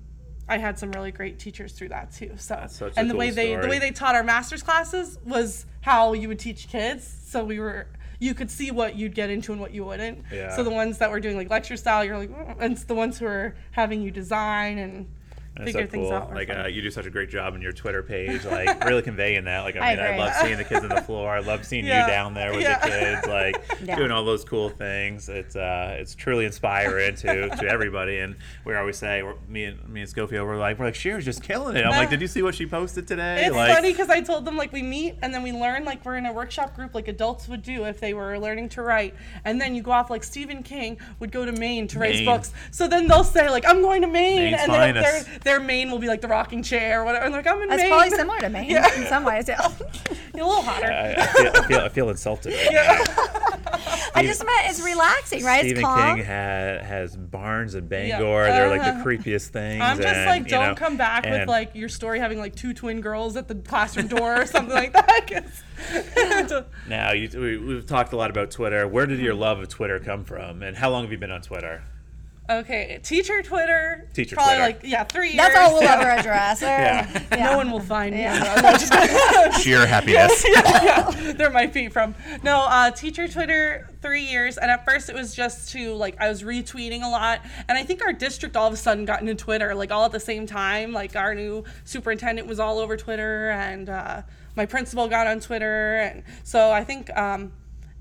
I had some really great teachers through that too. So, such a and the cool way they the way they taught our master's classes was how you would teach kids. So we were you could see what you'd get into and what you wouldn't. Yeah. So the ones that were doing like lecture style, you're like, "Mm," and it's the ones who are having you design and That's figure so things cool. out. Like uh, you do such a great job on your Twitter page, like really conveying that. Like I [LAUGHS] I mean, I, agree. love seeing the kids on the [LAUGHS] floor. I love seeing Yeah. you down there with Yeah. the kids, like [LAUGHS] Yeah. doing all those cool things. It's uh, it's truly inspiring to to everybody. And we always say, we're, me and me and Scofield, we're like, we're like, Scheer's just killing it. I'm like, did you see what she posted today? It's like, funny because I told them like we meet and then we learn like we're in a workshop group like adults would do if they were learning to write, and then you go off like Stephen King would go to Maine to raise Maine. books. So then they'll say like I'm going to Maine, Maine's and then finest. Their Maine will be like the rocking chair or whatever. And they're like I'm in That's Maine. probably similar to me [LAUGHS] Yeah. in some ways. Yeah. [LAUGHS] a little hotter. I, I, feel, I, feel, I feel insulted. Right now. [LAUGHS] I just meant it's relaxing, right? Stephen it's calm. King ha- has Barnes and Yeah. Bangor. They're like the creepiest things. I'm just and, like, don't know, come back with like your story having like two twin girls at the classroom door or something like that. 'cause- Now, you, we, we've talked a lot about Twitter. Where did your love of Twitter come from, and how long have you been on Twitter? Okay, teacher Twitter. Teacher probably Twitter. like yeah, three years. That's all we'll ever [LAUGHS] address. Or, Yeah. No one will find me. Yeah. [LAUGHS] [LAUGHS] Sheer happiness. yeah, there might be from no uh, teacher Twitter three years, and at first it was just to like I was retweeting a lot, and I think our district all of a sudden got into Twitter like all at the same time. Like our new superintendent was all over Twitter, and uh, my principal got on Twitter, and so I think um,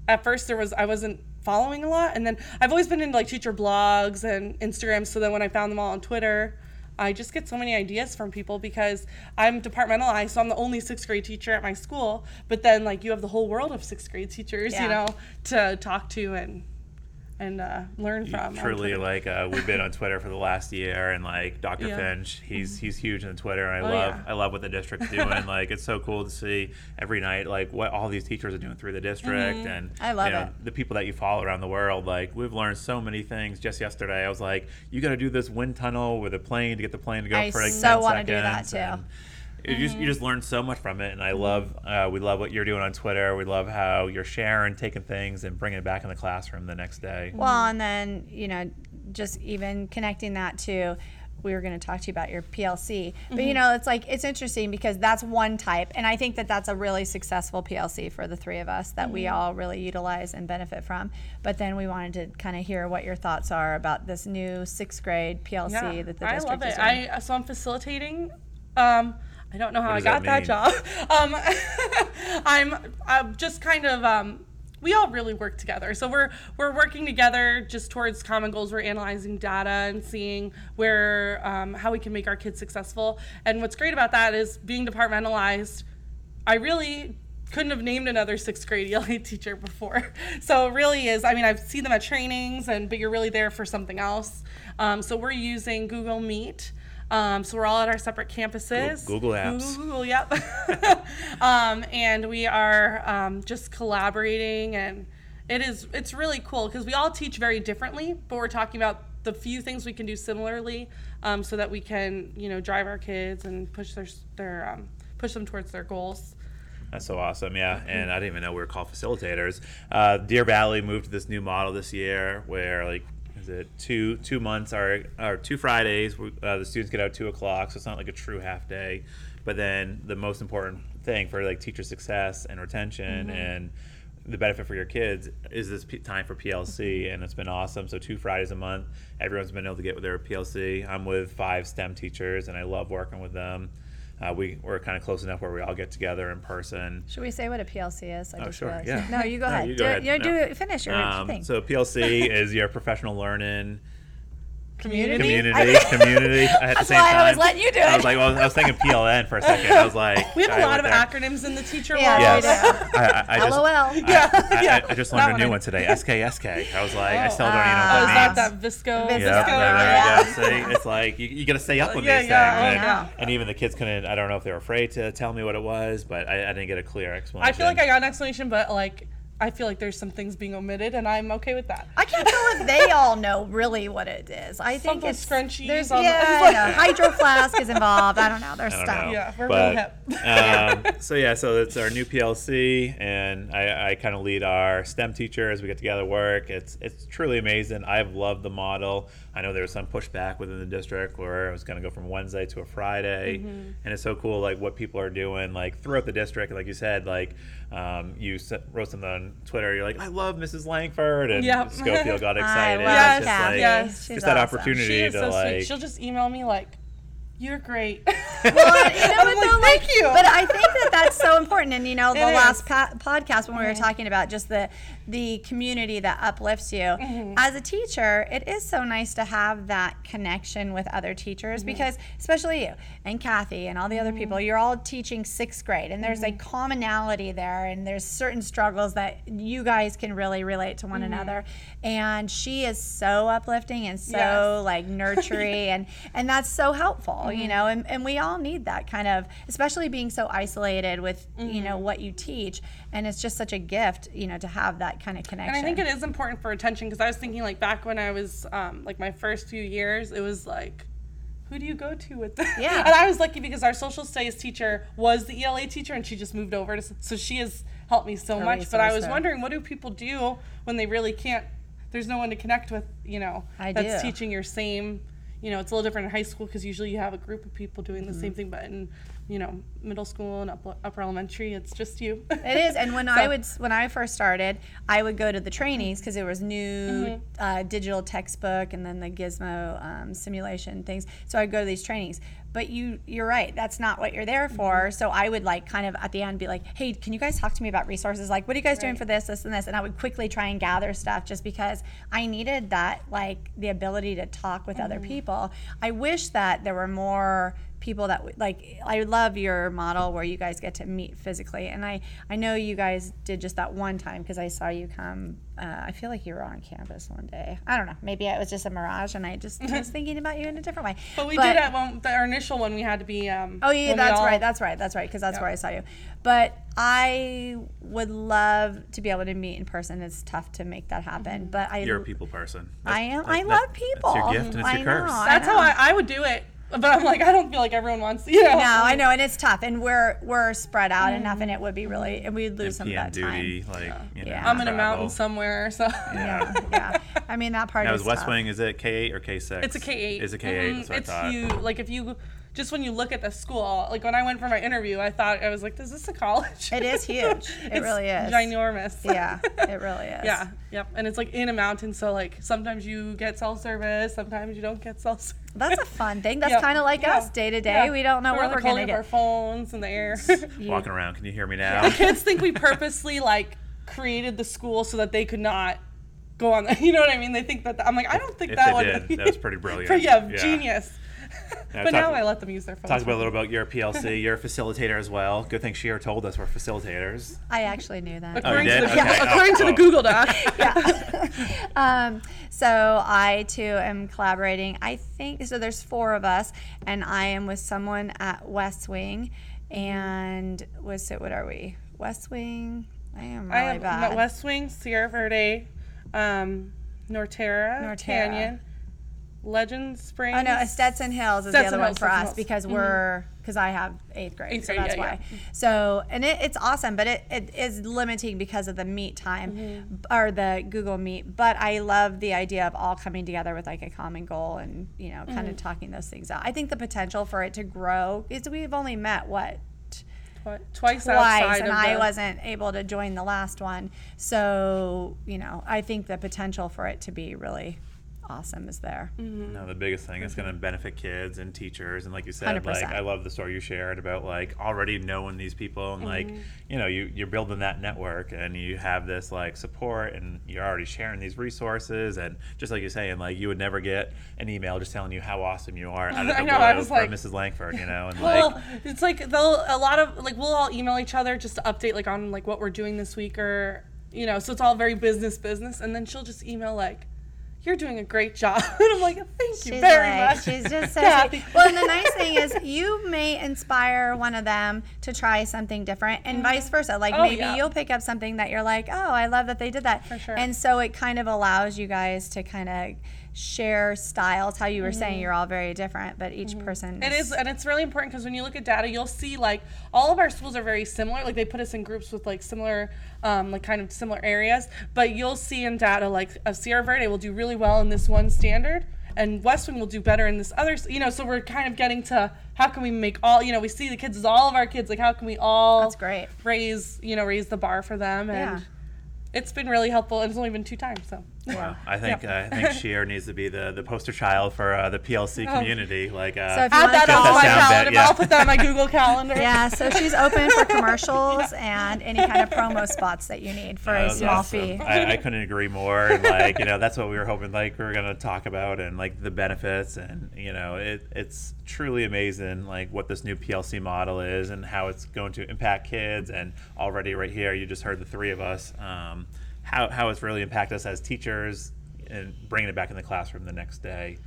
at first there was I wasn't following a lot, and then I've always been into like teacher blogs and Instagram. So then when I found them all on Twitter. I just get so many ideas from people because I'm departmentalized, so I'm the only sixth grade teacher at my school. But then, like, you have the whole world of sixth grade teachers, Yeah. you know, to talk to and and uh, learn from. truly like uh, we've been on Twitter for the last year, and like Dr. Yeah. Finch, he's he's huge on Twitter. And I Oh, love yeah. I love what the district's doing. [LAUGHS] like it's so cool to see every night like what all these teachers are doing through the district, Mm-hmm. and I love you know, it. the people that you follow around the world. Like we've learned so many things. Just yesterday, I was like, you got to do this wind tunnel with a plane to get the plane to go I for like so 10 wanna do that, too. and You just, Mm-hmm. you just learn so much from it, and I love uh, we love what you're doing on Twitter. We love how you're sharing, taking things, and bringing it back in the classroom the next day. Well, and then, you know, just even connecting that to, we were going to talk to you about your PLC. But, you know, it's like, it's interesting because that's one type. And I think that that's a really successful PLC for the three of us that we all really utilize and benefit from. But then we wanted to kind of hear what your thoughts are about this new sixth grade PLC yeah, that the district I district love is it. doing. I so I'm facilitating. Um, I don't know how I got that that, job. [LAUGHS] Um, [LAUGHS] I'm, I'm just kind of. Um, we all really work together, so we're we're working together just towards common goals. We're analyzing data and seeing where um, how we can make our kids successful. And what's great about that is being departmentalized. I really couldn't have named another sixth grade ELA [LAUGHS] teacher before. So it really is. I mean, I've seen them at trainings, and but you're really there for something else. Um, so we're using Google Meet. Um, so we're all at our separate campuses. Google apps. Google, Google, yep. [LAUGHS] um, and we are um, just collaborating, and it is it's really cool because we all teach very differently, but we're talking about the few things we can do similarly, um, so that we can you know drive our kids and push their their um, push them towards their goals. That's so awesome, yeah. And I didn't even know we were called facilitators. Uh, Deer Valley moved to this new model this year, where like is it two two months or or two Fridays? Uh, the students get out at two o'clock, so it's not like a true half day. But then the most important thing for like teacher success and retention and the benefit for your kids is this p- time for PLC, and it's been awesome. So two Fridays a month, everyone's been able to get with their PLC. I'm with five STEM teachers, and I love working with them. Uh, we we're kind of close enough where we all get together in person. Should we say what a PLC is? I Oh, just sure, realized. yeah. No, you go [LAUGHS] No, ahead. you do go it. ahead. You No. do. Finish your Um, thing. so PLC [LAUGHS] is your professional learning Community. community. community. At the That's same why I time, was letting you do it. I was like, well, I was thinking PLN for a second. I was like, [LAUGHS] We have a lot of there. acronyms in the teacher Yeah, world. Yes. I, I, I just, LOL. I, Yeah, I, yeah. I just That learned a new I- one today. SKSK. I was like, I oh, still don't Oh, even know Oh, what is that that means. that VSCO? VSCO, Yeah, VSCO, yeah, yeah. yeah. See, it's like you, you got to stay up with Yeah, these yeah, things, oh, and, yeah. and even the kids couldn't. I don't know if they were afraid to tell me what it was, but I, I didn't get a clear explanation. I feel like I got an explanation, but like I feel like there's some things being omitted, and I'm okay with that. I can't tell if they [LAUGHS] all know really what it is. I think Something it's scrunchies There's, on the- yeah, [LAUGHS] hydro flask is involved. I don't know. There's I don't stuff. know. Yeah, we're but, real um, [LAUGHS] so yeah, so it's our new PLC, and I, I kind of lead our STEM teachers. We get together, work. It's it's truly amazing. I've loved the model. I know there was some pushback within the district where it was going to go from Wednesday to a Friday, Mm-hmm. and it's so cool like what people are doing like throughout the district. Like you said, like um, you wrote something on Twitter. You're like, I love Mrs. Langford, and Yep. Scofield got [LAUGHS] excited. Yes, just like, yes. She's just that awesome. opportunity to so like. sweet. She'll just email me like, "You're great." [LAUGHS] Well, you [LAUGHS] know I'm what, like, "Thank like, you." But I think that that's so important. And you know, the It last podcast when we were talking about just the the community that uplifts you. Mm-hmm. As a teacher, it is so nice to have that connection with other teachers mm-hmm. because, especially you and Kathy and all the other mm-hmm. people, you're all teaching sixth grade, and there's a commonality there, and there's certain struggles that you guys can really relate to one another. And she is so uplifting and so Yes. like nurturing [LAUGHS] and and that's so helpful you know and, and we all need that kind of especially being so isolated with you know what you teach and it's just such a gift you know to have that kind of connection And I think it is important for attention because I was thinking like back when I was um, like my first few years, it was like, who do you go to with this? Yeah. [LAUGHS] And I was lucky because our social studies teacher was the ELA teacher and she just moved over to, so she has helped me so much. But I was there. wondering, what do people do when they really can't? There's no one to connect with, you know, I that's do. teaching your same. You know, it's a little different in high school because usually you have a group of people doing the Mm-hmm. same thing, but in you know middle school and upper, upper elementary, it's just you. It is, and when [LAUGHS] I So- would when I first started, I would go to the trainings because there was new uh, digital textbook and then the Gizmo um, simulation things. So I'd go to these trainings. But you you're right, that's not what you're there for. Mm-hmm. So I would like kind of at the end be like, hey, can you guys talk to me about resources? Like, what are you guys doing for this, this, and this? And I would quickly try and gather stuff just because I needed that like the ability to talk with other mm-hmm. people. I wish that there were more people that like i love your model where you guys get to meet physically and i i know you guys did just that one time because i saw you come uh, i feel like you were on campus one day i don't know maybe it was just a mirage and i just was [LAUGHS] thinking about you in a different way But we did at one, the, our initial one. We had to be. Um, Oh yeah, that's all- right. That's right. That's right. Because that's where I saw you. But I would love to be able to meet in person. It's tough to make that happen. But I, You're a people person. I am. That- I love people. That's your gift and it's I your curse. know, I That's how. I, I would do it. But I'm like, I don't feel like everyone wants. You know. No, I know, and it's tough, and we're we're spread out enough, and it would be really, and we'd lose some of that duty, time. like you know, Yeah. I'm in a mountain somewhere, so. Yeah, yeah. I mean that part Now, is is West tough. Wing? Is it K eight or K six? It's a K eight. Is a K eight? Mhm. That's what It's I thought. huge. Like if you, just when you look at the school, like when I went for my interview, I thought I was like, is this a college? It is [LAUGHS] huge. It It's really is. Ginormous. Yeah, it [LAUGHS] really is. Yeah. Yep. And it's like in a mountain, so like sometimes you get cell service, sometimes you don't get cell service. That's a fun thing. That's Yeah, kind of like yeah, us day to day. yeah. We don't know We're what like we're gonna holding Our phones in the air. [LAUGHS] Walking around. Can you hear me now? The kids think we purposely like created the school so that they could not go on. The, you know what I mean? They think that I'm like I don't think If that they would. did, that was pretty brilliant. yeah, Yeah. genius. Yeah, but talk- now I let them use their phones. Talk about a little about your PLC. You're a facilitator as well. Good thing Scheer told us we're facilitators. I actually knew that. Oh, you to did? the, Okay. according to Oh, the oh. Google Doc. [LAUGHS] Um, so I too am collaborating. I think so. There's four of us, and I am with someone at West Wing, and was it? What are we? West Wing. I am really I have bad. West Wing, Sierra Verde, um, Norterra, Norterra. Canyon, Legend Springs. Oh no, Stetson Hills is Stetson the other one for Stetson us Hills. because we're because I have eighth grade, Eighth so that's yeah, why. So and it, it's awesome, but it, it is limiting because of the meet time Mm-hmm. or the Google Meet. But I love the idea of all coming together with like a common goal and you know kind Mm-hmm. of talking those things out. I think the potential for it to grow is we've only met what Twi- twice, twice outside and of I the- wasn't able to join the last one. So, you know, I think the potential for it to be really awesome is there. Mm-hmm. No, the biggest thing is going to benefit kids and teachers, and like you said, like 100%. I love the story you shared about like already knowing these people, and like mm-hmm. you know you you're building that network, and you have this like support, and you're already sharing these resources, and just like you're saying, like you would never get an email just telling you how awesome you are out of [LAUGHS] I know, I was from like- Mrs. Langford, you know, and [LAUGHS] Well, like it's like they'll a lot of like we'll all email each other just to update like on like what we're doing this week or you know, so it's all very business business, and then she'll just email like, "You're doing a great job," [LAUGHS] and I'm like, "Thank you She's very like, much." she's just [LAUGHS] so Kathy. Well, and the nice thing is you may inspire one of them to try something different and mm-hmm. vice versa. Like Oh, maybe yeah. you'll pick up something that you're like, oh, I love that they did that. For sure. And so it kind of allows you guys to kind of share styles. How you were saying you're all very different, but each person Mm-hmm. It is, and it's really important because when you look at data, you'll see like all of our schools are very similar. Like they put us in groups with like similar, um, like kind of similar areas. But you'll see in data like uh, Sierra Verde will do really well in this one standard, and West Wing will do better in this other. You know, so we're kind of getting to how can we make all. You know, we see the kids as all of our kids. Like how can we all That's great. raise you know raise the bar for them and. Yeah. It's been really helpful, and it's only been two times, so. Wow, I think uh, I think Scheer needs to be the the poster child for uh, the PLC community, like uh, So if you Add that to Just on a my sound bit, calendar. yeah. I'll put that on my Google Calendar. [LAUGHS] Yeah, so she's open for [LAUGHS] commercials and any kind of promo spots that you need for That a small awesome. fee. I, I couldn't agree more. And like, you know, that's what we were hoping like we were gonna talk about and like the benefits and you know, it it's truly amazing like what this new PLC model is and how it's going to impact kids and already right here you just heard the three of us um, how, how it's really impacted us as teachers and bringing it back in the classroom the next day.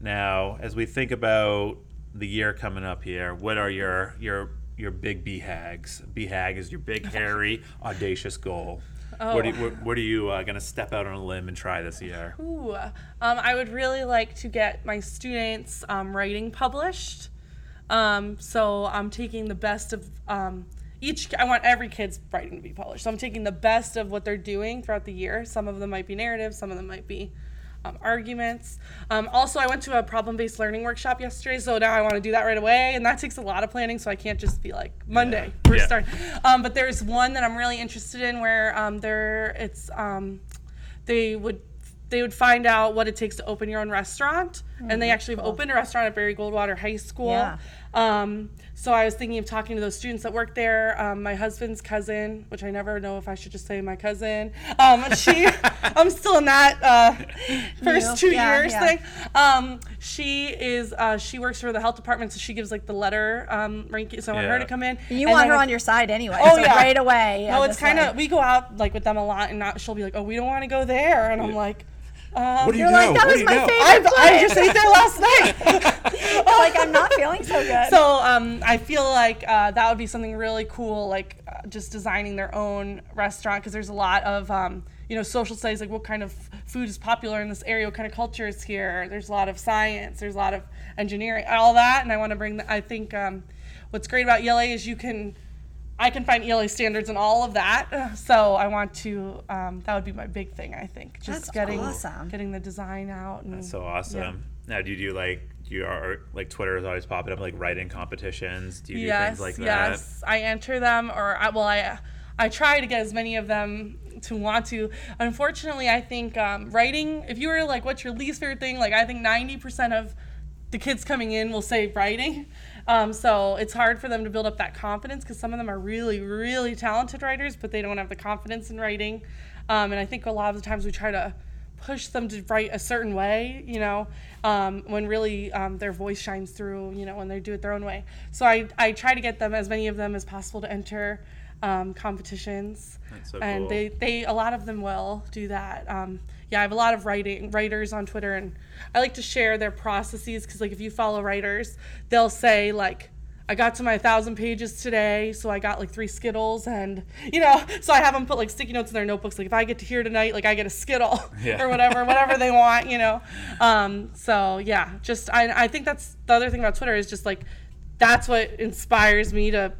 Now, as we think about the year coming up here, what are your your your big BHAGs? BHAG is your big, [LAUGHS] hairy, audacious goal. What, are you, what, what are you uh, going to step out on a limb and try this year? Ooh, um, I would really like to get my students' um, writing published. Um, so I'm taking the best of um, each. I want every kid's writing to be published. So I'm taking the best of what they're doing throughout the year. Some of them might be narratives. Some of them might be um, arguments. Um, also, I went to a problem-based learning workshop yesterday, so now I want to do that right away, and that takes a lot of planning. So I can't just be like Monday Yeah. we're Yeah. starting. Um, but there's one that I'm really interested in where um, there it's um, they would they would find out what it takes to open your own restaurant and they actually have opened a restaurant at Barry Goldwater High School. Yeah. Um, so I was thinking of talking to those students that work there. Um, my husband's cousin, which I never know if I should just say my cousin. Um, she, [LAUGHS] I'm still in that uh, first two Yeah, years yeah. thing. Um, she is uh, she works for the health department, so she gives like the letter um, ranking. So I want her to come in. You want her on your side anyway. Oh so yeah, right away. Yeah, no, it's kind of we go out like with them a lot, and not, she'll be like, "Oh, we don't want to go there," and I'm like, um, What do you You're know? like, that What was my know? favorite. I, I just ate there last [LAUGHS] night. [LAUGHS] like I'm not feeling so good. so um, I feel like uh, that would be something really cool, like uh, just designing their own restaurant because there's a lot of um, you know social studies, like what kind of food is popular in this area, what kind of culture is here. There's a lot of science, there's a lot of engineering, all that, and I want to bring. The, I think um, what's great about Yale is you can. I can find ELA standards and all of that, [SIGHS] so I want to. Um, that would be my big thing. I think just That's getting awesome. getting the design out. And, So awesome. Now, do you do like you are like Twitter is always popping up like writing competitions? Do you do yes, things like that? yes. I enter them, or I, well, I I try to get as many of them to want to. Unfortunately, I think um, writing. If you were like, what's your least favorite thing? Like, I think ninety percent of the kids coming in will say writing. Um, so it's hard for them to build up that confidence because some of them are really, really talented writers, but they don't have the confidence in writing. Um, and I think a lot of the times we try to push them to write a certain way, you know, um, when really um, their voice shines through, you know, when they do it their own way. So I, I try to get them, as many of them as possible, to enter um, competitions. So and cool. they, they, a lot of them will do that. Um, yeah, I have a lot of writing writers on Twitter, and I like to share their processes because, like, if you follow writers, they'll say like, I got to my thousand pages today, so I got like three Skittles, and you know, [LAUGHS] so I have them put like sticky notes in their notebooks. Like if I get to here tonight, like I get a Skittle [LAUGHS] Yeah. or whatever, whatever they want, you know. [LAUGHS] Um, so yeah, just I, I think that's the other thing about Twitter is just like that's what inspires me to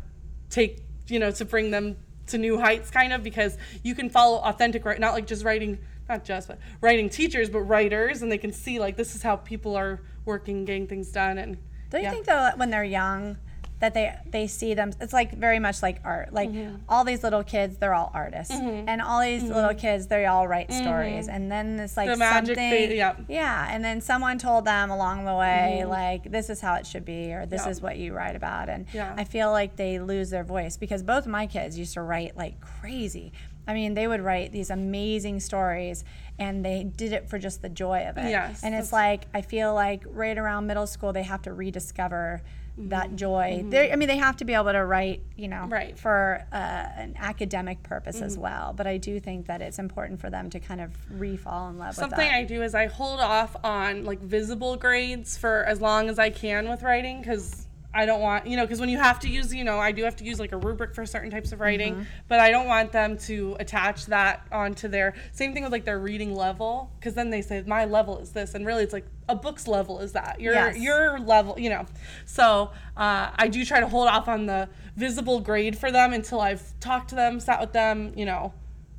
take you know to bring them to new heights kind of because you can follow authentic right not like just writing not just but writing teachers but writers and they can see like this is how people are working getting things done and Don't you yeah. think though that when they're young that they they see them it's like very much like art. Like Mm-hmm. all these little kids, they're all artists. And all these little kids, they all write stories. And then it's like Mm-hmm. The magic something fa- yeah. Yeah, and then someone told them along the way like this is how it should be or this Mm-hmm. Yeah. is what you write about and Yeah. I feel like they lose their voice because both of my kids used to write like crazy. I mean, they would write these amazing stories and they did it for just the joy of it. Yes, and it's like I feel like right around middle school they have to rediscover Mm-hmm. that joy. They, I mean, they have to be able to write, you know, Right. Mm-hmm. for uh, an academic purpose as well. But I do think that it's important for them to kind of re-fall in love Something with that. I do is I hold off on like visible grades for as long as I can with writing because I don't want, you know, because when you have to use, you know, I do have to use like a rubric for certain types of writing, Mm-hmm. but I don't want them to attach that onto their same thing with like their reading level because then they say my level is this, and really it's like a book's level is that your Yes. your level, you know. So uh, I do try to hold off on the visible grade for them until I've talked to them, sat with them, you know,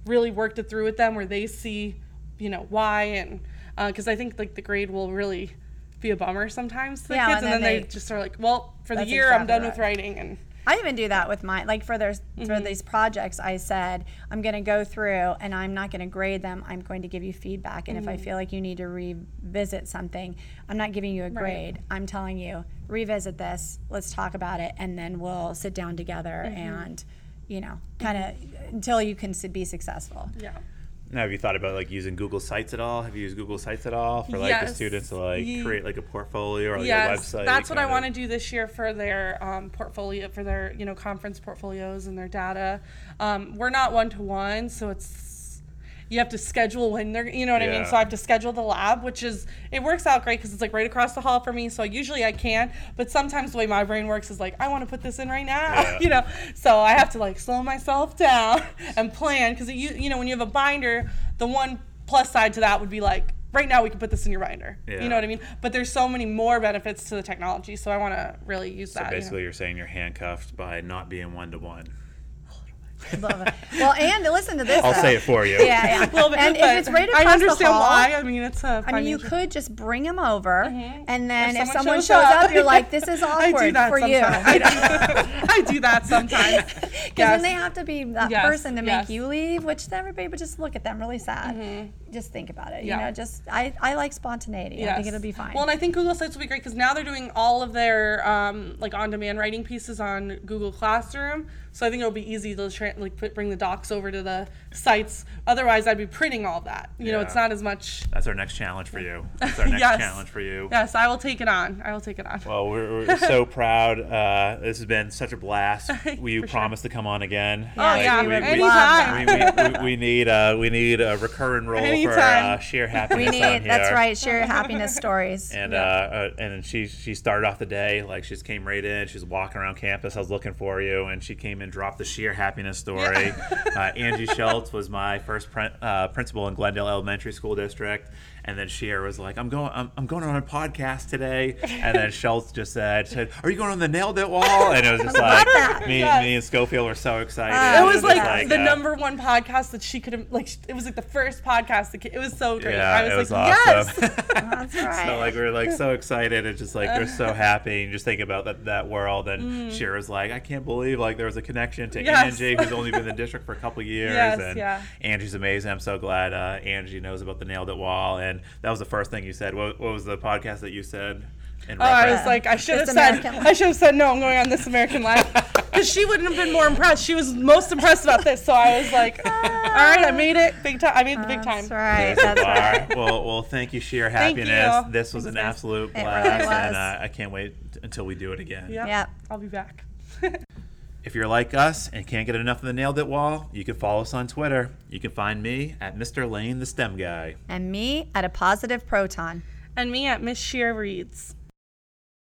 really worked it through with them where they see you know why and because I think like the grade will really be a bummer sometimes to the Yeah, kids and and then, then they, they- just are like well for the year I'm done right. with writing and I even do that with my like for their Mm-hmm. for these projects. I said I'm going to go through and I'm not going to grade them. I'm going to give you feedback, and if Mm-hmm. I feel like you need to revisit something, I'm not giving you a grade. I'm telling you revisit this. Let's talk about it, and then we'll sit down together Mm-hmm. and you know kind of until you can be successful. yeah Now, have you thought about like using Google Sites at all? Have you used Google Sites at all for like the students to like create like a portfolio or like a yes website? that's what I kind want to do this year for their um, portfolio for their you know conference portfolios and their data um, we're not one to one so it's you have to schedule when they're you know what I mean so I have to schedule the lab which is it works out great because it's like right across the hall for me so usually I can but sometimes the way my brain works is like I want to put this in right now Yeah. [LAUGHS] you know so I have to like slow myself down [LAUGHS] and plan because you you know when you have a binder the one plus side to that would be like right now we can put this in your binder Yeah. you know what I mean but there's so many more benefits to the technology so I want to really use So that you know. basically, you're saying you're handcuffed by not being one to one. [LAUGHS] Love it. Well, and listen to this. I'll though. say it for you. Yeah, yeah. [LAUGHS] A little bit, and if it's right I across understand the hall, why. I mean, it's a. I mean, you could just bring them over, and then If if, someone someone shows shows up. up, you're like, "This is [LAUGHS] I do awkward that for you," sometimes. I do, I do that sometimes. because Yes. then they have to be that Yes, person to make yes. Mm-hmm. you leave, which then everybody would just look at them really sad. Just think about it. Yeah. You know, just I, I like spontaneity. I think it'll be fine. Well, and I think Google Sites will be great because now they're doing all of their um, like on-demand writing pieces on Google Classroom. So I think it'll be easy to tra- like put, bring the docs over to the sites. Otherwise, I'd be printing all that. You know, it's not as much. That's our next challenge for you. [LAUGHS] That's our next Yes. challenge for you. Yes, I will take it on. I will take it on. Well, we're, we're [LAUGHS] so proud. Uh, this has been such a blast. [LAUGHS] Will you For sure. promise to come on again? oh yeah, we would anytime. we, we, we, we need uh, we need a recurring role for uh, Anytime. sheer happiness we on need here. that's right. Share happiness stories. And uh, uh, and she she started off the day like she just came right in. She was walking around campus. I was looking for you, and she came and dropped the sheer happiness story. uh, Angie Schultz was my first prin- uh, principal in Glendale Elementary School District, and then Scheer was like, "I'm going I'm, I'm going on a podcast today," and then [LAUGHS] Schultz just said, said, "Are you going on the Nailed It Wall?" And it was just [LAUGHS] like me, Yes. me and Scofield were so excited. Uh, it was just like, the uh, number one podcast that she could have like it was like the first podcast that ca- it was so great Yeah, i was it was like awesome. yes [LAUGHS] That's right. So like we're like so excited and just like we're so happy and just think about that that world and Scheer's like I can't believe like there was a connection to Mm. Yes. Angie who's only been in the district for a couple years Yes, and yeah. Angie's amazing. I'm so glad uh, Angie knows about the Nailed It Wall and then that was the first thing you said. What, what was the podcast that you said? In Oh, I was like, I should have said, American Life. I should have said no. I'm going on this American Life [LAUGHS] because she wouldn't have been more impressed. She was most impressed about this, so I was like, [LAUGHS] all right, I made it big time. I made the big time. That's right. There's the That's right. Well, well, thank you, sheer Thank happiness. you. This was Thanks, an guys. absolute really blast, was. and uh, I can't wait until we do it again. Yep. Yep. I'll be back. [LAUGHS] If you're like us and can't get enough of the Nailed It Wall, you can follow us on Twitter. You can find me at Mr. Lane, the STEM guy. And me at a positive proton. and me at Miss Scheer Reads.